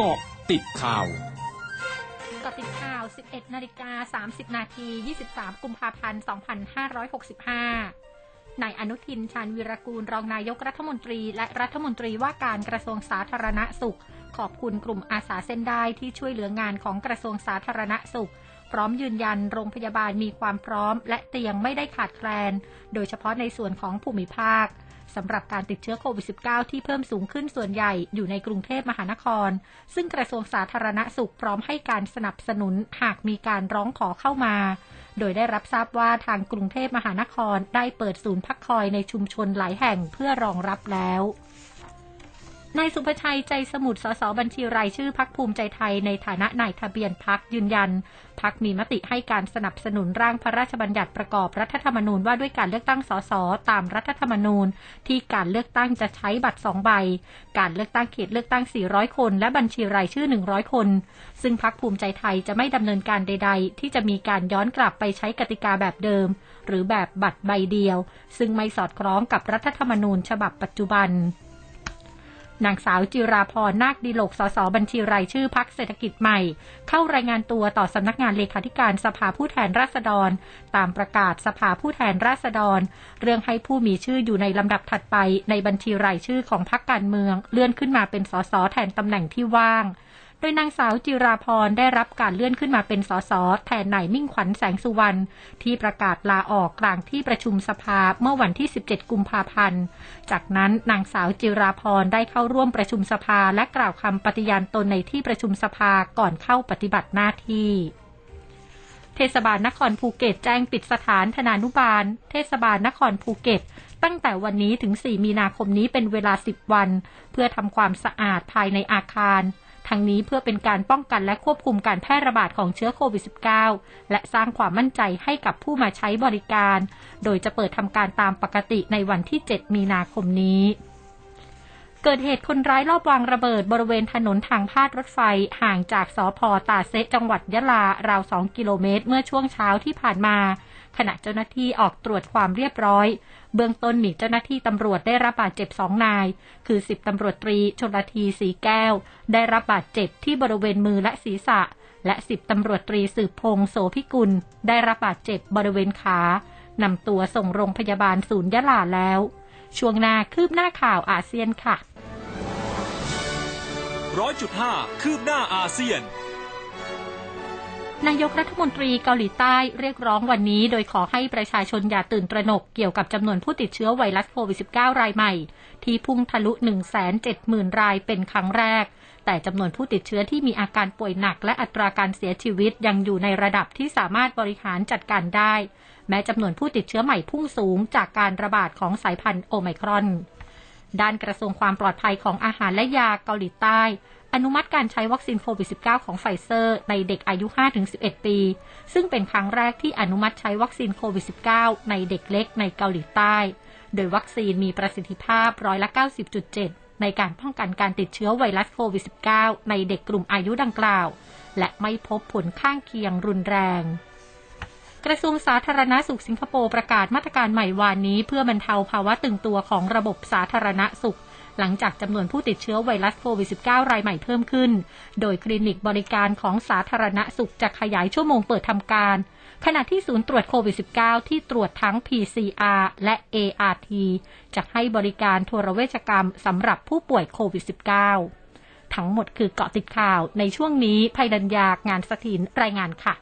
เกาะติดข่าวกาะติดข่าว 11 นาฬิกา 30 นาที 23 กุมภาพันธ์ 2565 นายอนุทิน ชาญวีรกูล รองนายกรัฐมนตรี และรัฐมนตรีว่าการกระทรวงสาธารณสุข ขอบคุณกลุ่มอาสาเส้นได้ที่ช่วยเหลืองานของกระทรวงสาธารณสุข พร้อมยืนยันโรงพยาบาลมีความพร้อม และเตียงไม่ได้ขาดแคลน โดยเฉพาะในส่วนของภูมิภาคสำหรับการติดเชื้อโควิด -19 ที่เพิ่มสูงขึ้นส่วนใหญ่อยู่ในกรุงเทพมหานคร ซึ่งกระทรวงสาธารณสุขพร้อมให้การสนับสนุนหากมีการร้องขอเข้ามา โดยได้รับทราบว่าทางกรุงเทพมหานครได้เปิดศูนย์พักคอยในชุมชนหลายแห่งเพื่อรองรับแล้ว นายสุภชัยใจสมุทรสสบัญชีรายชื่อพักภูมิใจไทยในฐานะนายทะเบียนพักยืนยัน พักมีมติให้การสนับสนุนร่างพระราชบัญญัติประกอบรัฐธรรมนูญว่าด้วยการเลือกตั้งสสตามรัฐธรรมนูญ ที่การเลือกตั้งจะใช้บัตรสองใบ การเลือกตั้งเขตเลือกตั้ง 400 คน และบัญชีรายชื่อ 100 คน ซึ่งพักภูมิใจไทยจะไม่ดำเนินการใด ๆ ที่จะมีการย้อนกลับไปใช้กติกาแบบเดิม หรือแบบบัตรใบเดียว ซึ่งไม่สอดคล้องกับรัฐธรรมนูญฉบับปัจจุบัน นางสาวจิราพรนาคดีโลกสสบัญชีรายชื่อพักเศรษฐกิจใหม่ เข้ารายงานตัวต่อสำนักงานเลขาธิการสภาผู้แทนราษฎร ตามประกาศสภาผู้แทนราษฎร เรื่องให้ผู้มีชื่ออยู่ในลำดับถัดไปในบัญชีรายชื่อของพักการเมือง เลื่อนขึ้นมาเป็นสสแทนตำแหน่งที่ว่าง โดยนางสาวจิราพรได้รับการเลื่อนขึ้นมาเป็นสสแทนนายมิ่งขวัญแสงสุวรรณที่ประกาศลาออกกลางที่ประชุมสภาเมื่อวันที่ 17 กุมภาพันธ์ จากนั้นนางสาวจิราพรได้เข้าร่วมประชุมสภาและกล่าวคำปฏิญาณตนในที่ประชุมสภาก่อนเข้าปฏิบัติหน้าที่เทศบาลนครภูเก็ตแจ้งปิดสถานธนานุบาล เทศบาลนครภูเก็ต ตั้งแต่วันนี้ถึง 4 มีนาคมนี้เป็นเวลา 10 วัน เพื่อทำความสะอาดภายในอาคาร ทั้งนี้เพื่อเป็นการป้องกันและควบคุมการแพร่ระบาดของเชื้อโควิด -19 และสร้างความมั่นใจให้กับผู้มาใช้บริการ โดยจะเปิดทำการตามปกติในวันที่ 7 มีนาคมนี้เกิดเหตุคนร้ายลอบวางระเบิดบริเวณถนนทางพาดรถไฟห่างจากสอพอตาเซจังหวัดยะลาราว 2 กิโลเมตร เมื่อช่วงเช้าที่ผ่านมา ขณะเจ้าหน้าที่ออกตรวจความเรียบร้อย เบื้องต้นมีเจ้าหน้าที่ตำรวจได้รับบาดเจ็บสองนาย คือสิบตำรวจตรีชนลทีสีแก้ว ได้รับบาดเจ็บที่บริเวณมือและศีรษะ และสิบตำรวจตรีสืบพงโสพิกุล ได้รับบาดเจ็บบริเวณขานำตัวส่งโรงพยาบาลศูนย์ยะลาแล้ว ช่วงหน้าคืบหน้าข่าวอาเซียนค่ะร้อยจุดห้าคืบหน้าอาเซียน นายกรัฐมนตรีเกาหลีใต้เรียกร้องวันนี้ โดยขอให้ประชาชนอย่าตื่นตระหนกเกี่ยวกับจำนวนผู้ติดเชื้อไวรัสโควิด -19 รายใหม่ ที่พุ่งทะลุ 170,000 รายเป็นครั้งแรก แต่จำนวนผู้ติดเชื้อที่มีอาการป่วยหนัก และอัตราการเสียชีวิตยังอยู่ในระดับที่สามารถบริหารจัดการได้ แม้จำนวนผู้ติดเชื้อใหม่พุ่งสูงจากการระบาดของสายพันธุ์โอไมครอน ด้านกระทรวงความปลอดภัยของอาหารและยาเกาหลีใต้ อนุมัติการใช้วัคซีนโควิด -19 ของไฟเซอร์ ในเด็กอายุ 5-11 ปี ซึ่งเป็นครั้งแรกที่อนุมัติใช้วัคซีนโควิด -19 ในเด็กเล็กในเกาหลีใต้ โดยวัคซีนมีประสิทธิภาพร้อยละ 90.7 ในการป้องกันการติดเชื้อไวรัสโควิด -19 ในเด็กกลุ่มอายุดังกล่าว และไม่พบผลข้างเคียงรุนแรง ระทรวงสาธารณาสุขสิงคโปร์ประกาศมาตรการใหม่วานนี้เพื่อบรรเทาภาวะตึงตัวของระบบสาธารณสุข หลังจากจำนวนผู้ติดเชื้อไวรัสโควิด -19 รายใหม่เพิ่มขึ้น โดยคลินิกบริการของสาธารณสุขจะขยายชั่วโมงเปิดทำการ ขณะที่ศูนย์ตรวจโควิด -19 ที่ตรวจทั้ง PCR และ ART จะให้บริการทัวรเวชกรรมสำหรับผู้ป่วยโควิด -19 ทั้งหมดคือเกาะติดข่าวในช่วงนี้ภัยดัญญางานสถินรายงานค่ะ